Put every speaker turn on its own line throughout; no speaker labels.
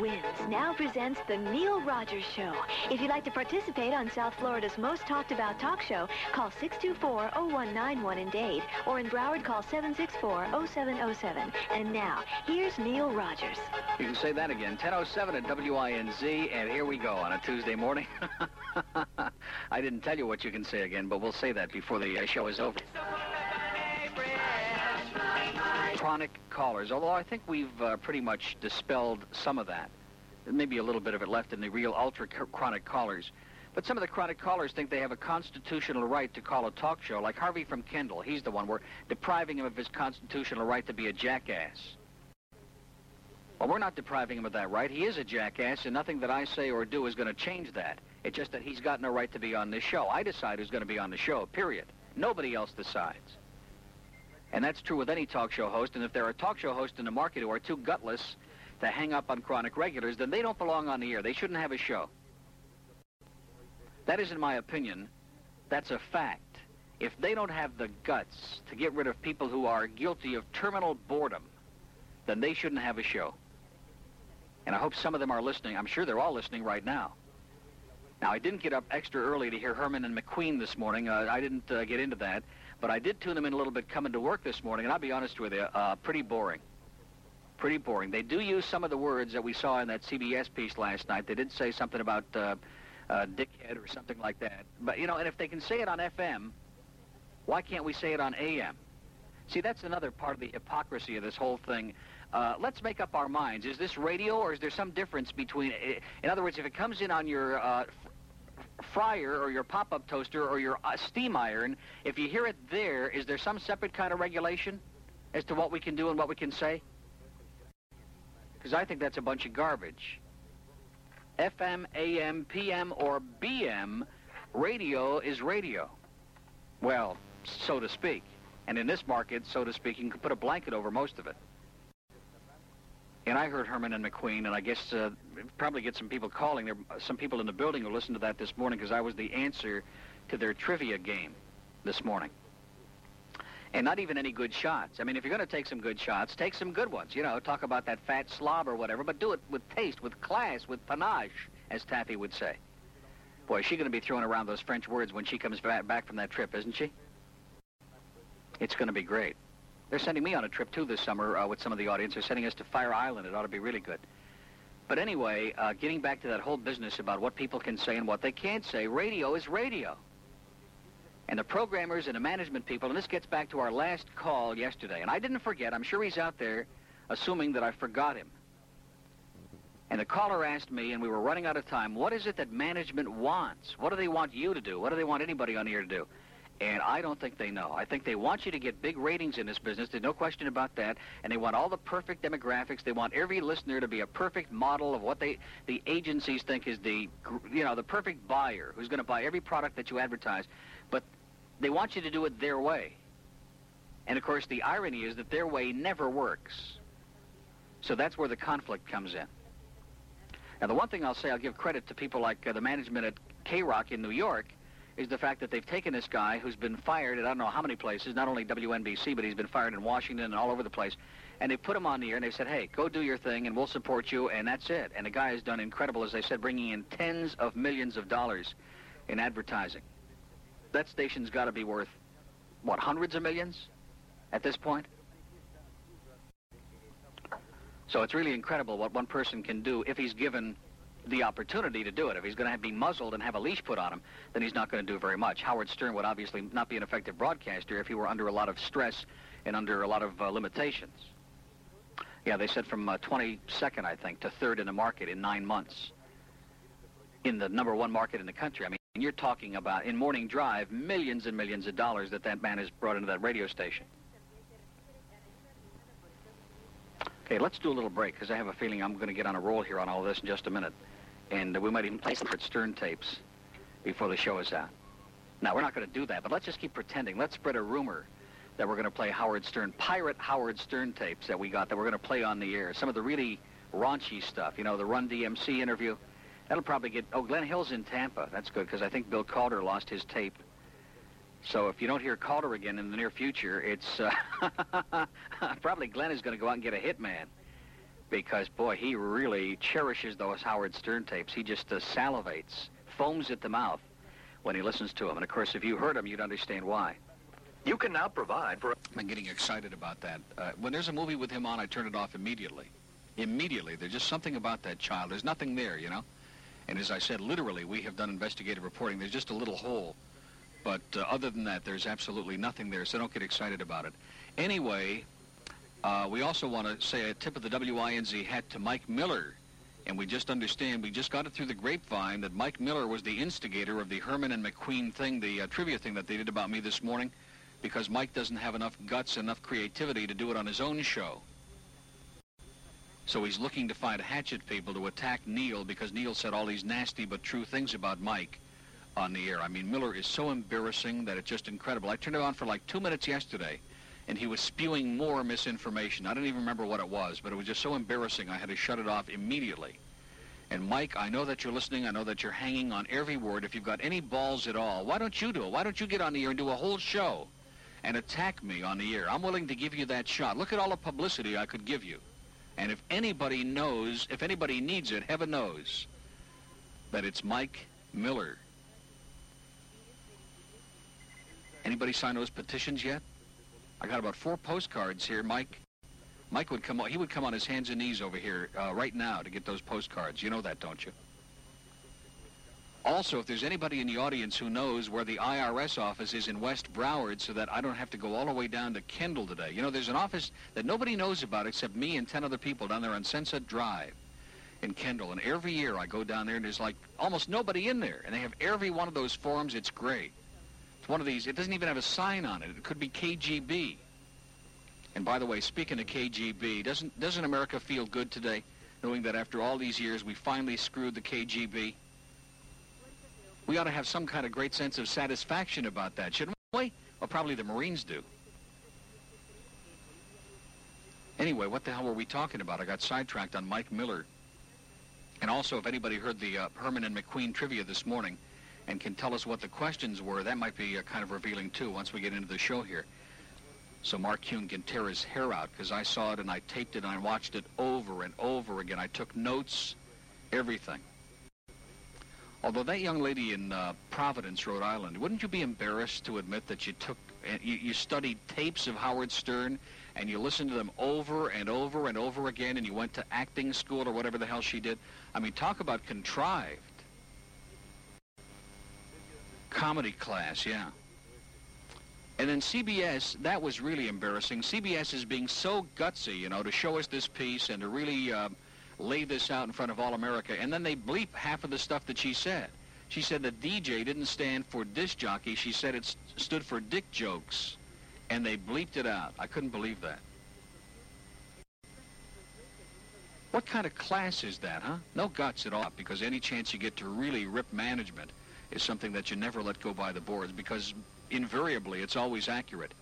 Wins now presents The Neil Rogers Show. If you'd like to participate on South Florida's most talked about talk show, call 624-0191 in Dade, or in Broward, call 764-0707. And now, here's Neil Rogers.
You can say that again, 1007 at WINZ, and here we go on a Tuesday morning. I didn't tell you what you can say again, but we'll say that before the uh, show is over chronic callers, although I think we've uh, pretty much dispelled some of that. Maybe a little bit of it left in the real ultra-chronic callers. But some of the chronic callers think they have a constitutional right to call a talk show, like Harvey from Kendall. He's the one. We're depriving him of his constitutional right to be a jackass. Well, we're not depriving him of that right. He is a jackass, and nothing that I say or do is going to change that. It's just that he's got no right to be on this show. I decide who's going to be on the show, period. Nobody else decides. And that's true with any talk show host. And if there are talk show hosts in the market who are too gutless to hang up on chronic regulars, then they don't belong on the air. They shouldn't have a show. That isn't my opinion. That's a fact. If they don't have the guts to get rid of people who are guilty of terminal boredom, then they shouldn't have a show. And I hope some of them are listening. I'm sure they're all listening right now. Now, I didn't get up extra early to hear Herman and McQueen this morning. Uh, I didn't uh, get into that. But I did tune them in a little bit coming to work this morning, and I'll be honest with you, uh, pretty boring. Pretty boring. They do use some of the words that we saw in that CBS piece last night. They did say something about uh, uh, dickhead or something like that. But, you know, and if they can say it on FM, why can't we say it on AM? See, that's another part of the hypocrisy of this whole thing. Uh, let's make up our minds. Is this radio or is there some difference between... In other words, if it comes in on your uh, fryer or your pop-up toaster or your uh, steam iron, if you hear it there, is there some separate kind of regulation as to what we can do and what we can say? Because I think that's a bunch of garbage. FM, AM, PM, or BM, radio is radio. Well, so to speak. And in this market, so to speak, you can put a blanket over most of it. And I heard Herman and McQueen, and I guess uh, probably get some people calling. There some people in the building who listened to that this morning because I was the answer to their trivia game this morning. And not even any good shots. I mean, if you're going to take some good shots, take some good ones. You know, talk about that fat slob or whatever, but do it with taste, with class, with panache, as Taffy would say. Boy, is she going to be throwing around those French words when she comes back from that trip, isn't she? It's going to be great. They're sending me on a trip, too, this summer uh, with some of the audience. They're sending us to Fire Island. It ought to be really good. But anyway, uh, getting back to that whole business about what people can say and what they can't say, radio is radio. And the programmers and the management people, and this gets back to our last call yesterday, and I didn't forget, I'm sure he's out there assuming that I forgot him. And the caller asked me, and we were running out of time, what is it that management wants? What do they want you to do? What do they want anybody on here to do? And I don't think they know. I think they want you to get big ratings in this business. There's no question about that. And they want all the perfect demographics. They want every listener to be a perfect model of what they the agencies think is the you know the perfect buyer who's going to buy every product that you advertise. But they want you to do it their way. And of course, the irony is that their way never works. So that's where the conflict comes in. Now, the one thing I'll say, I'll give credit to people like uh, the management at K-Rock in New York is the fact that they've taken this guy who's been fired at I don't know how many places, not only WNBC, but he's been fired in Washington and all over the place. And they put him on the air and they said, hey, go do your thing and we'll support you, and that's it. And the guy has done incredible, as they said, bringing in tens of millions of dollars in advertising. That station's got to be worth, what, hundreds of millions at this point? So it's really incredible what one person can do if he's given the opportunity to do it. If he's going to be muzzled and have a leash put on him, then he's not going to do very much. Howard Stern would obviously not be an effective broadcaster if he were under a lot of stress and under a lot of uh, limitations. Yeah, they said from uh, 22nd, I think, to third in the market in nine months. In the number one market in the country. I mean, you're talking about, in Morning Drive, millions and millions of dollars that that man has brought into that radio station. Okay, let's do a little break, because I have a feeling I'm going to get on a roll here on all this in just a minute. And we might even play some Stern tapes before the show is out. Now, we're not going to do that, but let's just keep pretending. Let's spread a rumor that we're going to play Howard Stern, pirate Howard Stern tapes that we got that we're going to play on the air. Some of the really raunchy stuff, you know, the Run DMC interview. That'll probably get, oh, Glenn Hill's in Tampa. That's good, because I think Bill Calder lost his tape. So if you don't hear Calder again in the near future, it's uh, probably Glenn is going to go out and get a hitman
because, boy, he really cherishes those Howard Stern tapes. He just uh, salivates, foams at the mouth when he listens to them. And, of course, if you heard him, you'd understand why.
You can now provide for...
I'm getting excited about that. Uh, when there's a movie with him on, I turn it off immediately. Immediately. There's just something about that child. There's nothing there, you know? And as I said, literally, we have done investigative reporting. There's just a little hole. But uh, other than that, there's absolutely nothing there, so don't get excited about it. Anyway, uh, we also want to say a tip of the WINZ hat to Mike Miller. And we just understand, we just got it through the grapevine that Mike Miller was the instigator of the Herman and McQueen thing, the uh, trivia thing that they did about me this morning, because Mike doesn't have enough guts, enough creativity to do it on his own show. So he's looking to find hatchet people to attack Neil because Neil said all these nasty but true things about Mike on the air. I mean, Miller is so embarrassing that it's just incredible. I turned it on for like two minutes yesterday, and he was spewing more misinformation. I don't even remember what it was, but it was just so embarrassing I had to shut it off immediately. And Mike, I know that you're listening. I know that you're hanging on every word. If you've got any balls at all, why don't you do it? Why don't you get on the air and do a whole show and attack me on the air? I'm willing to give you that shot. Look at all the publicity I could give you. And if anybody knows, if anybody needs it, heaven knows that it's Mike Miller. Anybody sign those petitions yet? I got about four postcards here, Mike. Mike would come. He would come on his hands and knees over here uh, right now to get those postcards. You know that, don't you? Also, if there's anybody in the audience who knows where the IRS office is in West Broward so that I don't have to go all the way down to Kendall today. You know, there's an office that nobody knows about except me and 10 other people down there on Sunset Drive in Kendall. And every year I go down there and there's like almost nobody in there. And they have every one of those forms. It's great. It's one of these. It doesn't even have a sign on it. It could be KGB. And by the way, speaking of KGB, doesn't, doesn't America feel good today knowing that after all these years we finally screwed the KGB? We ought to have some kind of great sense of satisfaction about that, shouldn't we? Well, probably the Marines do. Anyway, what the hell were we talking about? I got sidetracked on Mike Miller. And also, if anybody heard the uh, Herman and McQueen trivia this morning and can tell us what the questions were, that might be uh, kind of revealing, too, once we get into the show here. So Mark Kuhn can tear his hair out, because I saw it and I taped it and I watched it over and over again. I took notes, everything. Although that young lady in uh, Providence, Rhode Island, wouldn't you be embarrassed to admit that you took, you, you studied tapes of Howard Stern and you listened to them over and over and over again and you went to acting school or whatever the hell she did? I mean, talk about contrived. Comedy class, yeah. And then CBS, that was really embarrassing. CBS is being so gutsy, you know, to show us this piece and to really uh, lay this out in front of all America, and then they bleep half of the stuff that she said. She said that DJ didn't stand for disc jockey. She said it stood for dick jokes, and they bleeped it out. I couldn't believe that. What kind of class is that, huh? No guts at all, because any chance you get to really rip management is something that you never let go by the boards, because invariably it's always accurate.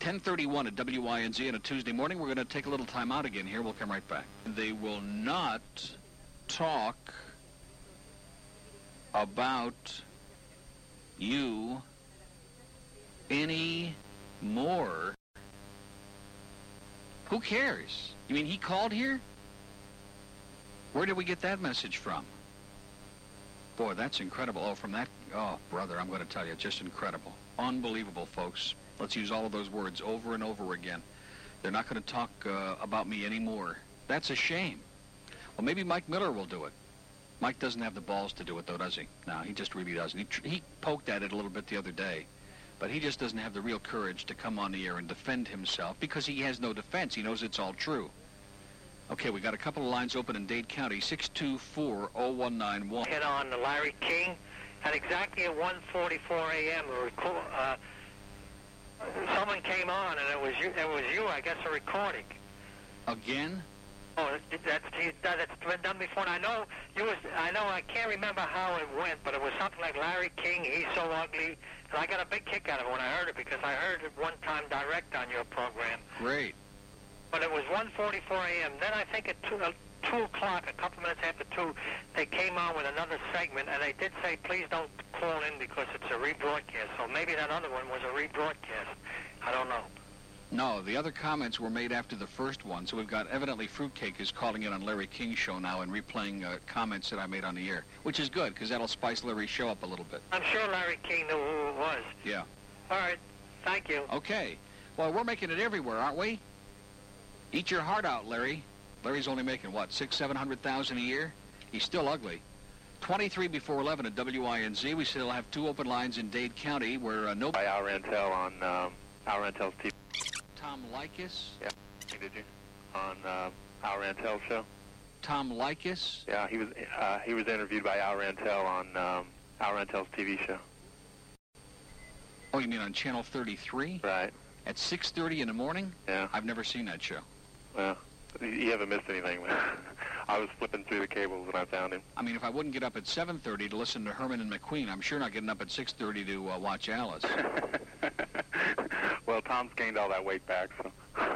1031 at WINZ on a Tuesday morning. We're going to take a little time out again here. We'll come right back. They will not talk about you any more. Who cares? You mean he called here? Where did we get that message from? Boy, that's incredible. Oh, from that, oh, brother, I'm going to tell you, just incredible. Unbelievable, folks. Let's use all of those words over and over again. They're not going to talk uh, about me anymore. That's a shame. Well, maybe Mike Miller will do it. Mike doesn't have the balls to do it, though, does he? No, he just really doesn't. He, he poked at it a little bit the other day, but he just doesn't have the real courage to come on the air and defend himself because he has no defense. He knows it's all true. Okay, we got a couple of lines open in Dade County, 624-0191.
Hit on Larry King at exactly at 1.44 a.m. Uh, someone came on, and it was you. It was you. I guess a recording.
Again?
Oh, that's that's been done before. And I know you was. I know. I can't remember how it went, but it was something like Larry King. He's so ugly. And I got a big kick out of it when I heard it because I heard it one time direct on your program.
Great.
But it was 1:44 a.m. Then I think at two, uh, two o'clock, a couple minutes after two, they came on with another segment, and they did say, please don't call in because it's a rebroadcast. So maybe that other one was a rebroadcast. I don't know.
No, the other comments were made after the first one, so we've got evidently Fruitcake is calling in on Larry King's show now and replaying uh, comments that I made on the air, which is good because that'll spice Larry's show up a little bit.
I'm sure Larry King knew who it was.
Yeah.
All right. Thank you.
Okay. Well, we're making it everywhere, aren't we? Eat your heart out, Larry. Larry's only making what, six, seven hundred thousand a year? He's still ugly. 23 before 11 at WINZ. We still have two open lines in Dade County where uh, no.
By Al Rantel on um, Al Rantel's TV.
Tom Leykis.
Yeah, did you on uh, Al Rantel's show?
Tom Leykis.
Yeah, he was uh, he was interviewed by Al Rantel on um, Al Rantel's TV show.
Oh, you mean on Channel 33
Right.
at 6:30 in the morning?
Yeah.
I've never seen that show.
Well, you haven't missed anything. I was flipping through the cables when I found him.
I mean, if I wouldn't get up at 7:30 to listen to Herman and McQueen, I'm sure not getting up at 6:30 to uh, watch Alice.
well, Tom's gained all that weight back, so.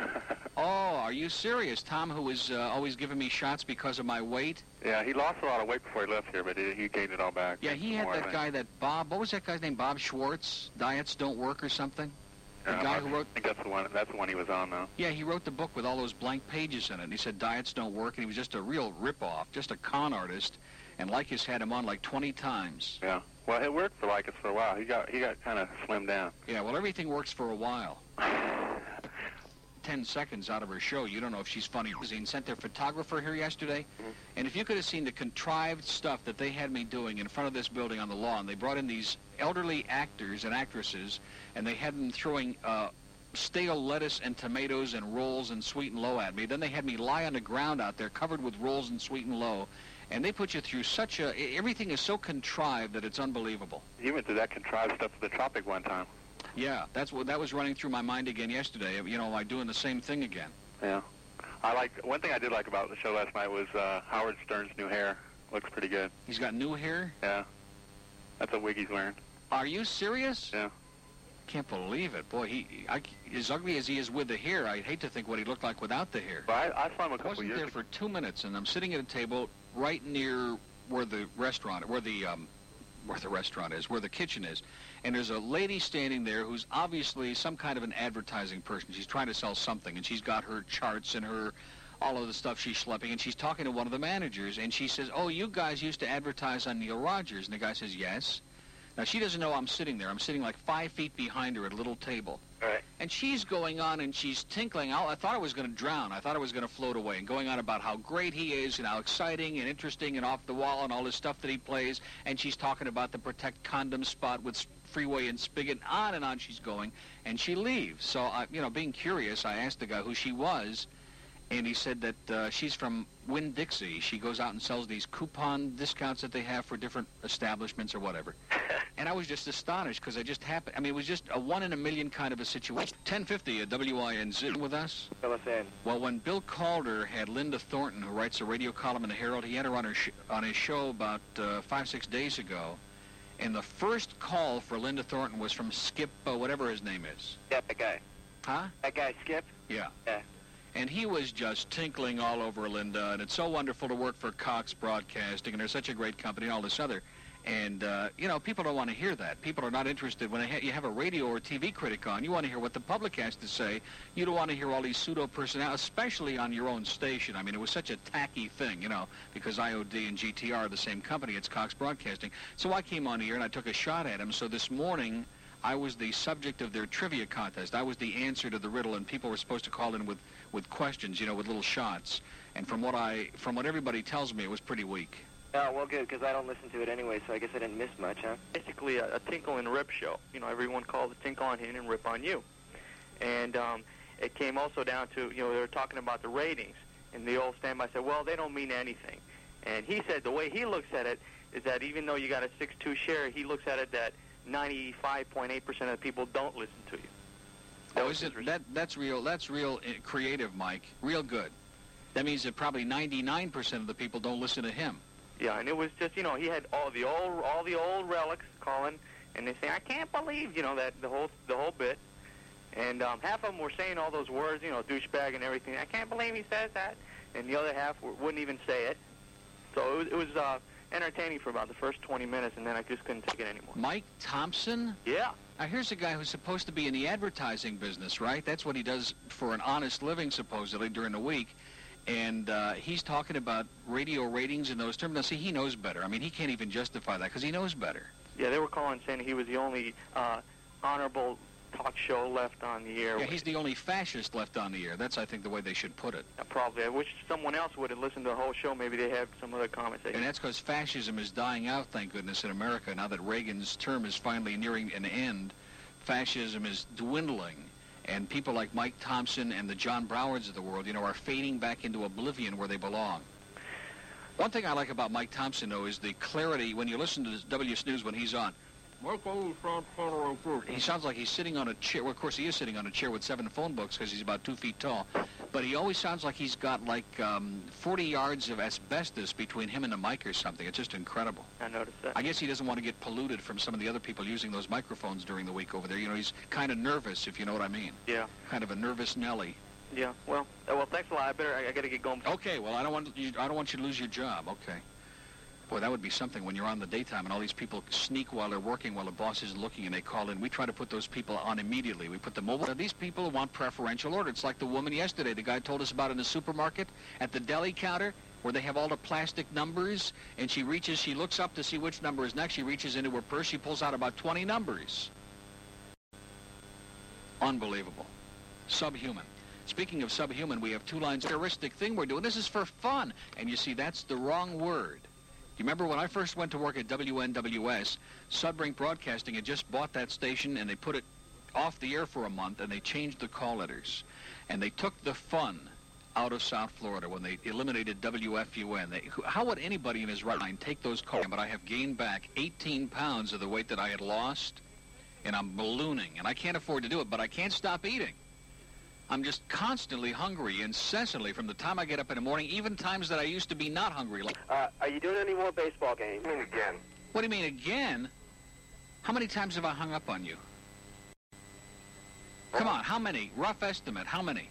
oh, are you serious? Tom, who was uh, always giving me shots because of my weight?
yeah, he lost a lot of weight before he left here, but he, he gained it all back.
Yeah, he had
More,
that guy, that Bob. What was that guy's name? Bob Schwartz. Diets don't work or something. The
Yeah,
guy who wrote.
I think that's the one. That's the one he was on, though.
Yeah, he wrote the book with all those blank pages in it. And he said diets don't work, and he was just a real rip-off, just a con artist. And Leykis had him on like 20 times.
Yeah. Well, it worked for Leykis for a while. He got he got kind of slimmed down.
Yeah, well, everything works for a while. 10 seconds out of her show, you don't know if she's funny. Magazine sent their photographer here yesterday, and if you could have seen the contrived stuff that they had me doing in front of this building on the lawn, they brought in these elderly actors and actresses, and they had them throwing uh, stale lettuce and tomatoes and rolls and sweet and low at me. Then they had me lie on the ground out there covered with rolls and sweet and low, and they put you through such a Everything is so contrived that it's unbelievable.
You went through that contrived stuff for the Tropic one time.
Yeah, that's what that was running through my mind again yesterday. You know, like doing the same thing again.
Yeah. I like one thing I did like about the show last night was uh, Howard Stern's new hair. Looks pretty good.
He's got new hair.
Yeah. That's a wig he's wearing.
Are you serious?
Yeah.
Can't believe it, boy. He, I, as ugly as he is with the hair, I'd hate to think what he looked like without the hair.
But I, I saw him a
I
couple
wasn't
years
there
ago.
for two minutes, and I'm sitting at a table right near where the restaurant, where the um, where the restaurant is, where the kitchen is, and there's a lady standing there who's obviously some kind of an advertising person. She's trying to sell something, and she's got her charts and her all of the stuff she's schlepping, and she's talking to one of the managers, and she says, "Oh, you guys used to advertise on Neil Rogers," and the guy says, "Yes." Now she doesn't know I'm sitting there. I'm sitting like five feet behind her at a little table.
Right.
And she's going on and she's tinkling. I, I thought I was going to drown. I thought I was going to float away and going on about how great he is and how exciting and interesting and off the wall and all this stuff that he plays. And she's talking about the Protect Condom spot with Freeway and Spigot. On and on she's going. And she leaves. So, I, you know, being curious, I asked the guy who she was. And he said that uh, she's from Winn-Dixie. She goes out and sells these coupon discounts that they have for different establishments or whatever. And I was just astonished because it just happened. I mean, it was just a one in a million kind of a situation. 1050 at WINZ with us.
Fill us in.
Well, when Bill Calder had Linda Thornton, who writes a radio column in the Herald, he had her on, her sh- on his show about uh, five, six days ago. And the first call for Linda Thornton was from Skip, uh, whatever his name is.
Yeah, that guy.
Huh?
That guy, Skip.
Yeah.
Yeah.
And he was just tinkling all over Linda, and it's so wonderful to work for Cox Broadcasting, and they're such a great company, and all this other. And, uh, you know, people don't want to hear that. People are not interested. When ha- you have a radio or TV critic on, you want to hear what the public has to say. You don't want to hear all these pseudo-personalities, especially on your own station. I mean, it was such a tacky thing, you know, because IOD and GTR are the same company. It's Cox Broadcasting. So I came on here, and I took a shot at him. So this morning, I was the subject of their trivia contest. I was the answer to the riddle, and people were supposed to call in with, with questions, you know, with little shots. And from what I, from what everybody tells me, it was pretty weak.
Oh, well, good, because I don't listen to it anyway, so I guess I didn't miss much, huh?
basically a, a tinkle and rip show. You know, everyone called the tinkle on him and rip on you. And um, it came also down to, you know, they were talking about the ratings. And the old standby said, well, they don't mean anything. And he said the way he looks at it is that even though you got a 6-2 share, he looks at it that 95.8% of the people don't listen to you. That
Oh, is it, that, that's real, that's real uh, creative, Mike. Real good. That means that probably 99% of the people don't listen to him.
Yeah, and it was just, you know, he had all the old all the old relics calling, and they say, I can't believe, you know, that the whole the whole bit. And um, half of them were saying all those words, you know, douchebag and everything. I can't believe he says that. And the other half w- wouldn't even say it. So it was, it was uh, entertaining for about the first 20 minutes, and then I just couldn't take it anymore.
Mike Thompson?
Yeah,
Now, here's a guy who's supposed to be in the advertising business, right? That's what he does for an honest living, supposedly, during the week. And uh, he's talking about radio ratings in those terms. Now, see, he knows better. I mean, he can't even justify that because he knows better.
Yeah, they were calling saying he was the only uh, honorable talk show left on the air.
Yeah, he's the only fascist left on the air. That's, I think, the way they should put it.
Uh, probably. I wish someone else would have listened to the whole show. Maybe they have some other comments.
And that's because fascism is dying out, thank goodness, in America. Now that Reagan's term is finally nearing an end, fascism is dwindling. And people like Mike Thompson and the John Browards of the world, you know, are fading back into oblivion where they belong. One thing I like about Mike Thompson, though, is the clarity when you listen to W Snooze when he's on. He sounds like he's sitting on a chair. Well, of course, he is sitting on a chair with seven phone books because he's about two feet tall. But he always sounds like he's got like um, 40 yards of asbestos between him and the mic or something. It's just incredible.
I noticed that.
I guess he doesn't want to get polluted from some of the other people using those microphones during the week over there. You know, he's kind of nervous, if you know what I mean.
Yeah.
Kind of a nervous Nelly.
Yeah. Well, uh, well, thanks a lot. I better. I, I got to get going.
Okay. Well, I don't want you. I don't want you to lose your job. Okay. Boy, that would be something when you're on the daytime and all these people sneak while they're working while the boss isn't looking and they call in. We try to put those people on immediately. We put the mobile. These people want preferential order. It's like the woman yesterday. The guy told us about in the supermarket at the deli counter where they have all the plastic numbers and she reaches, she looks up to see which number is next. She reaches into her purse. She pulls out about 20 numbers. Unbelievable. Subhuman. Speaking of subhuman, we have two lines. Heuristic thing we're doing. This is for fun. And you see, that's the wrong word. Do you remember when I first went to work at WNWS, Sudbrink Broadcasting had just bought that station and they put it off the air for a month and they changed the call letters. And they took the fun out of South Florida when they eliminated WFUN. They, how would anybody in his right mind take those calls? But I have gained back 18 pounds of the weight that I had lost, and I'm ballooning. And I can't afford to do it, but I can't stop eating. I'm just constantly hungry, incessantly, from the time I get up in the morning, even times that I used to be not hungry. Like,
Uh, are you doing any more baseball games?
I mean, again.
what do you mean, again? How many times have I hung up on you? Come on, how many? Rough estimate, how many?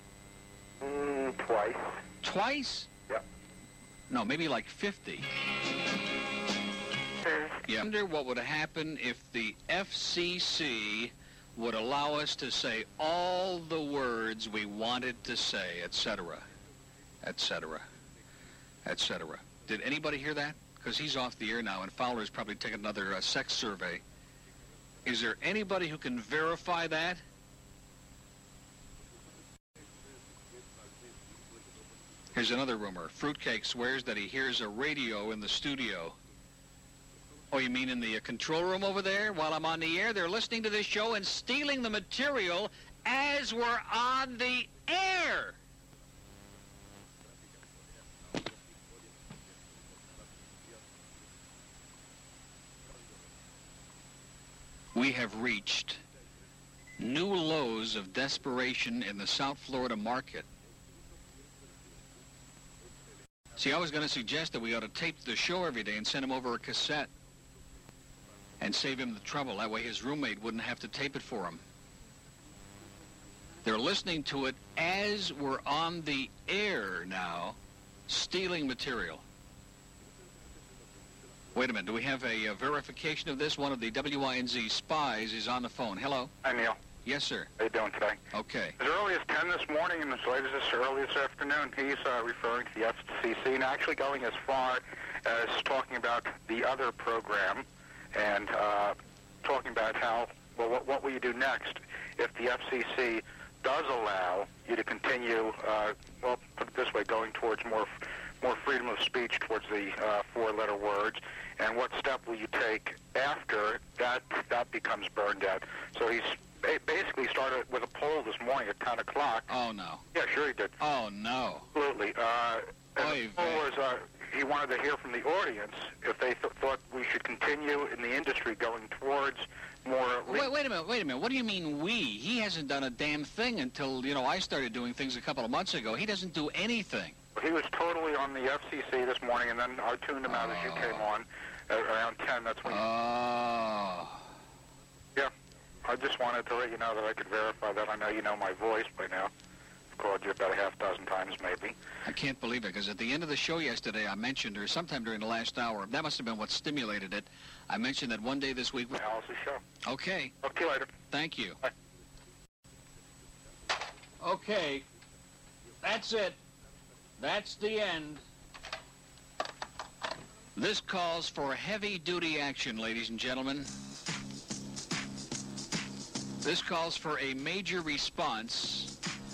Mm, twice.
Twice?
Yep.
No, maybe like 50. Yeah. I wonder what would happen if the FCC would allow us to say all the words we wanted to say, etc., etc., etc. Did anybody hear that? Because he's off the air now, and Fowler's probably taking another uh, sex survey. Is there anybody who can verify that? Here's another rumor. Fruitcake swears that he hears a radio in the studio. Oh, you mean in the uh, control room over there? While I'm on the air, they're listening to this show and stealing the material as we're on the air. We have reached new lows of desperation in the South Florida market. See, I was going to suggest that we ought to tape the show every day and send them over a cassette and save him the trouble. That way his roommate wouldn't have to tape it for him. They're listening to it as we're on the air now, stealing material. Wait a minute. Do we have a, uh verification of this? One of the WINZ spies is on the phone. Hello?
Hi, Neil.
Yes, sir.
How you doing today?
Okay.
As early as 10 this morning and as late as this early this afternoon, he's uh, referring to the FCC and actually going as far as talking about the other program and uh, talking about how, well, what, what will you do next if the FCC does allow you to continue, uh, well, put it this way, going towards more more freedom of speech towards the uh, four-letter words, and what step will you take after that that becomes burned out? So he's basically started with a poll this morning at 10 o'clock.
Oh, no.
Yeah, sure he did.
Oh, no.
Absolutely. Uh, and
Oy
the poll
vey.
He wanted to hear from the audience if they th- thought we should continue in the industry going towards more. le-
Wait, wait a minute, wait a minute. What do you mean we? He hasn't done a damn thing until, you know, I started doing things a couple of months ago. He doesn't do anything.
He was totally on the FCC this morning, and then I tuned him out as you
Oh.
came on at around 10. That's when.
Oh.
yeah. I just wanted to let you know that I could verify that. I know you know my voice by now. Called you about a half dozen times, maybe.
I can't believe it, because at the end of the show yesterday, I mentioned, or sometime during the last hour, that must have been what stimulated it. I mentioned that one day this week...
Alice's show.
Okay.
Talk to you later.
Thank you.
Bye.
Okay. That's it. That's the end.
This calls for heavy-duty action, ladies and gentlemen. This calls for a major response.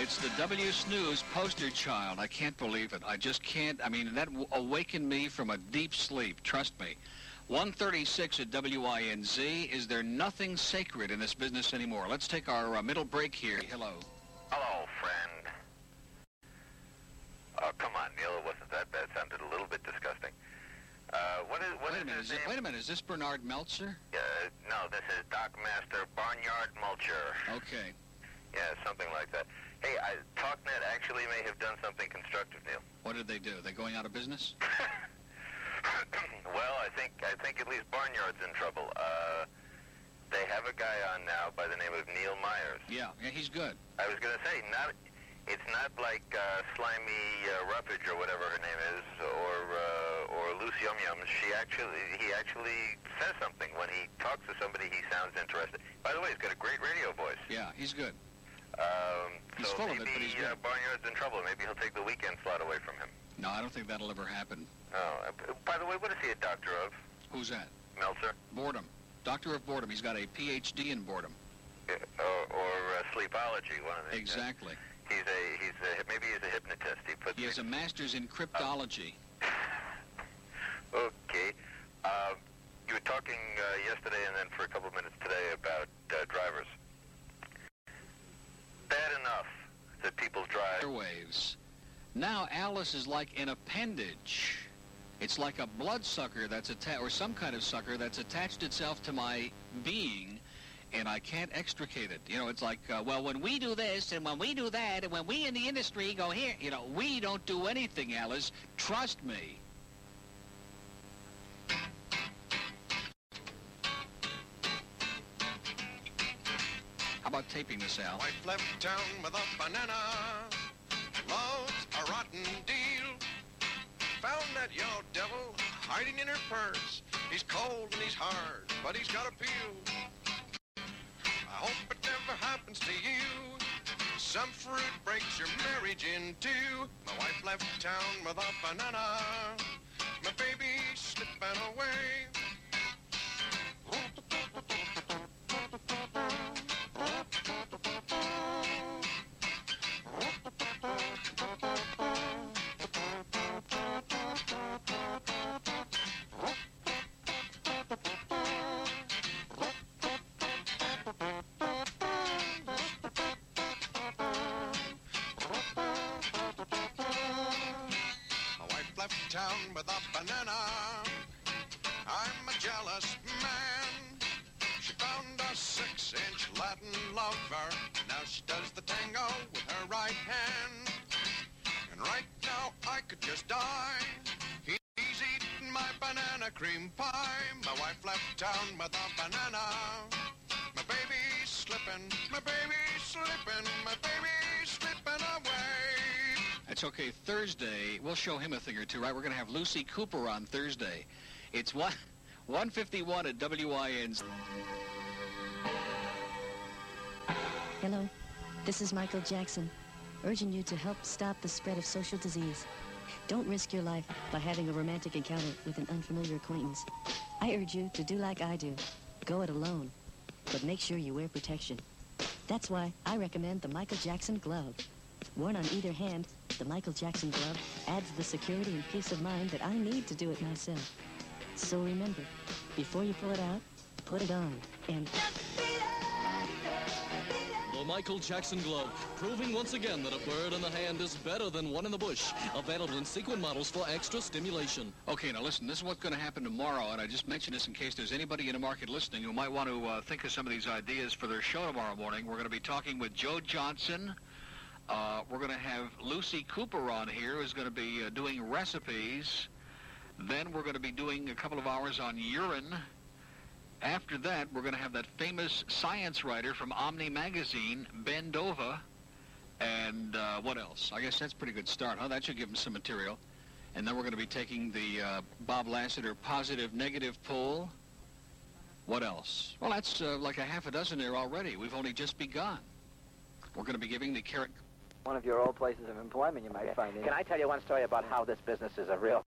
It's the W Snooze poster child. I can't believe it. I just can't. I mean, that awakened me from a deep sleep. Trust me. 136 at WINZ. Is there nothing sacred in this business anymore? Let's take our uh, middle break here. Hello.
Hello, friend. Oh, come on, Neil. It wasn't that bad. It sounded a little bit disgusting. Uh, what is what
Wait a
is
minute.
his
Is it, wait a minute. Is this Bernard Meltzer?
Uh, no, this is Doc Master Barnyard Mulcher.
Okay.
Yeah, something like that. Hey, I, TalkNet actually may have done something constructive, Neil.
What did they do? They going out of business?
well, I think I think at least Barnyard's in trouble. Uh, they have a guy on now by the name of Neil Myers.
Yeah. Yeah, he's good.
I was going to say, not it's not like uh, Slimy uh, Ruffage or whatever her name is, or uh, Yum Yum. She actually he actually says something when he talks to somebody. He sounds interested. By the way, he's got a great radio voice.
Yeah, he's good.
Um,
He's
so
full of it, but he's
uh,
good.
Barnyard's in trouble. Maybe he'll take the weekend slot away from him.
No, I don't think that'll ever happen.
Oh, uh, by the way, what is he a doctor of?
Who's that?
Meltzer,
Boredom. Doctor of boredom. He's got a PhD in boredom.
Uh, or, or uh, sleepology? One of the
Exactly.
He's a he's a maybe he's a hypnotist. He puts
He has a master's in cryptology.
Okay. Um, you were talking uh, yesterday and then for a couple of minutes today about uh, drivers. Bad enough that people drive.
Airwaves. Now Alice is like an appendage. It's like a bloodsucker that's attached, or some kind of sucker that's attached itself to my being, and I can't extricate it. You know, it's like, uh, well, when we do this, and when we do that, and when we in the industry go here, you know, we don't do anything, Alice. Trust me. How about taping this, Al?
Wife left town with a banana. Loves a rotten deal. Found that yellow devil hiding in her purse. He's cold and he's hard, but he's got. I hope it never happens to you. Some fruit breaks your marriage in two. My wife left town with a banana. My baby slipping away. Left town with a banana. I'm a jealous man. She found a six-inch Latin lover. Now she does the tango with her right hand. And right now I could just die. He's eating my banana cream pie. My wife left town with a banana. My baby's slipping, my baby's slipping,
That's okay. Thursday, we'll show him a thing or two, right? We're going to have Lucy Cooper on Thursday. It's one, 151 at WINZ.
Hello, this is Michael Jackson, urging you to help stop the spread of social disease. Don't risk your life by having a romantic encounter with an unfamiliar acquaintance. I urge you to do like I do. Go it alone, but make sure you wear protection. That's why I recommend the Michael Jackson glove. Worn on either hand, the Michael Jackson glove adds the security and peace of mind that I need to do it myself. So remember, before you pull it out, put it on and
Michael Jackson glove, proving once again that a bird in the hand is better than one in the bush. Available in sequin models for extra stimulation.
Okay, now listen, this is what's going to happen tomorrow, and I just mentioned this in case there's anybody in the market listening who might want to uh, think of some of these ideas for their show tomorrow morning. We're going to be talking with Joe Johnson. Uh, we're going to have Lucy Cooper on here, who's going to be uh, doing recipes. Then we're going to be doing a couple of hours on urine. After that, we're going to have that famous science writer from Omni Magazine, Ben Dova. And uh, what else? I guess that's pretty good start, huh? That should give him some material. And then we're going to be taking the uh, Bob Lassiter positive-negative poll. What else? Well, that's uh, like a half a dozen there already. We've only just begun. We're going to be giving the carrot
One of your old places of employment you might find in.
Can I tell you one story about how this business is a real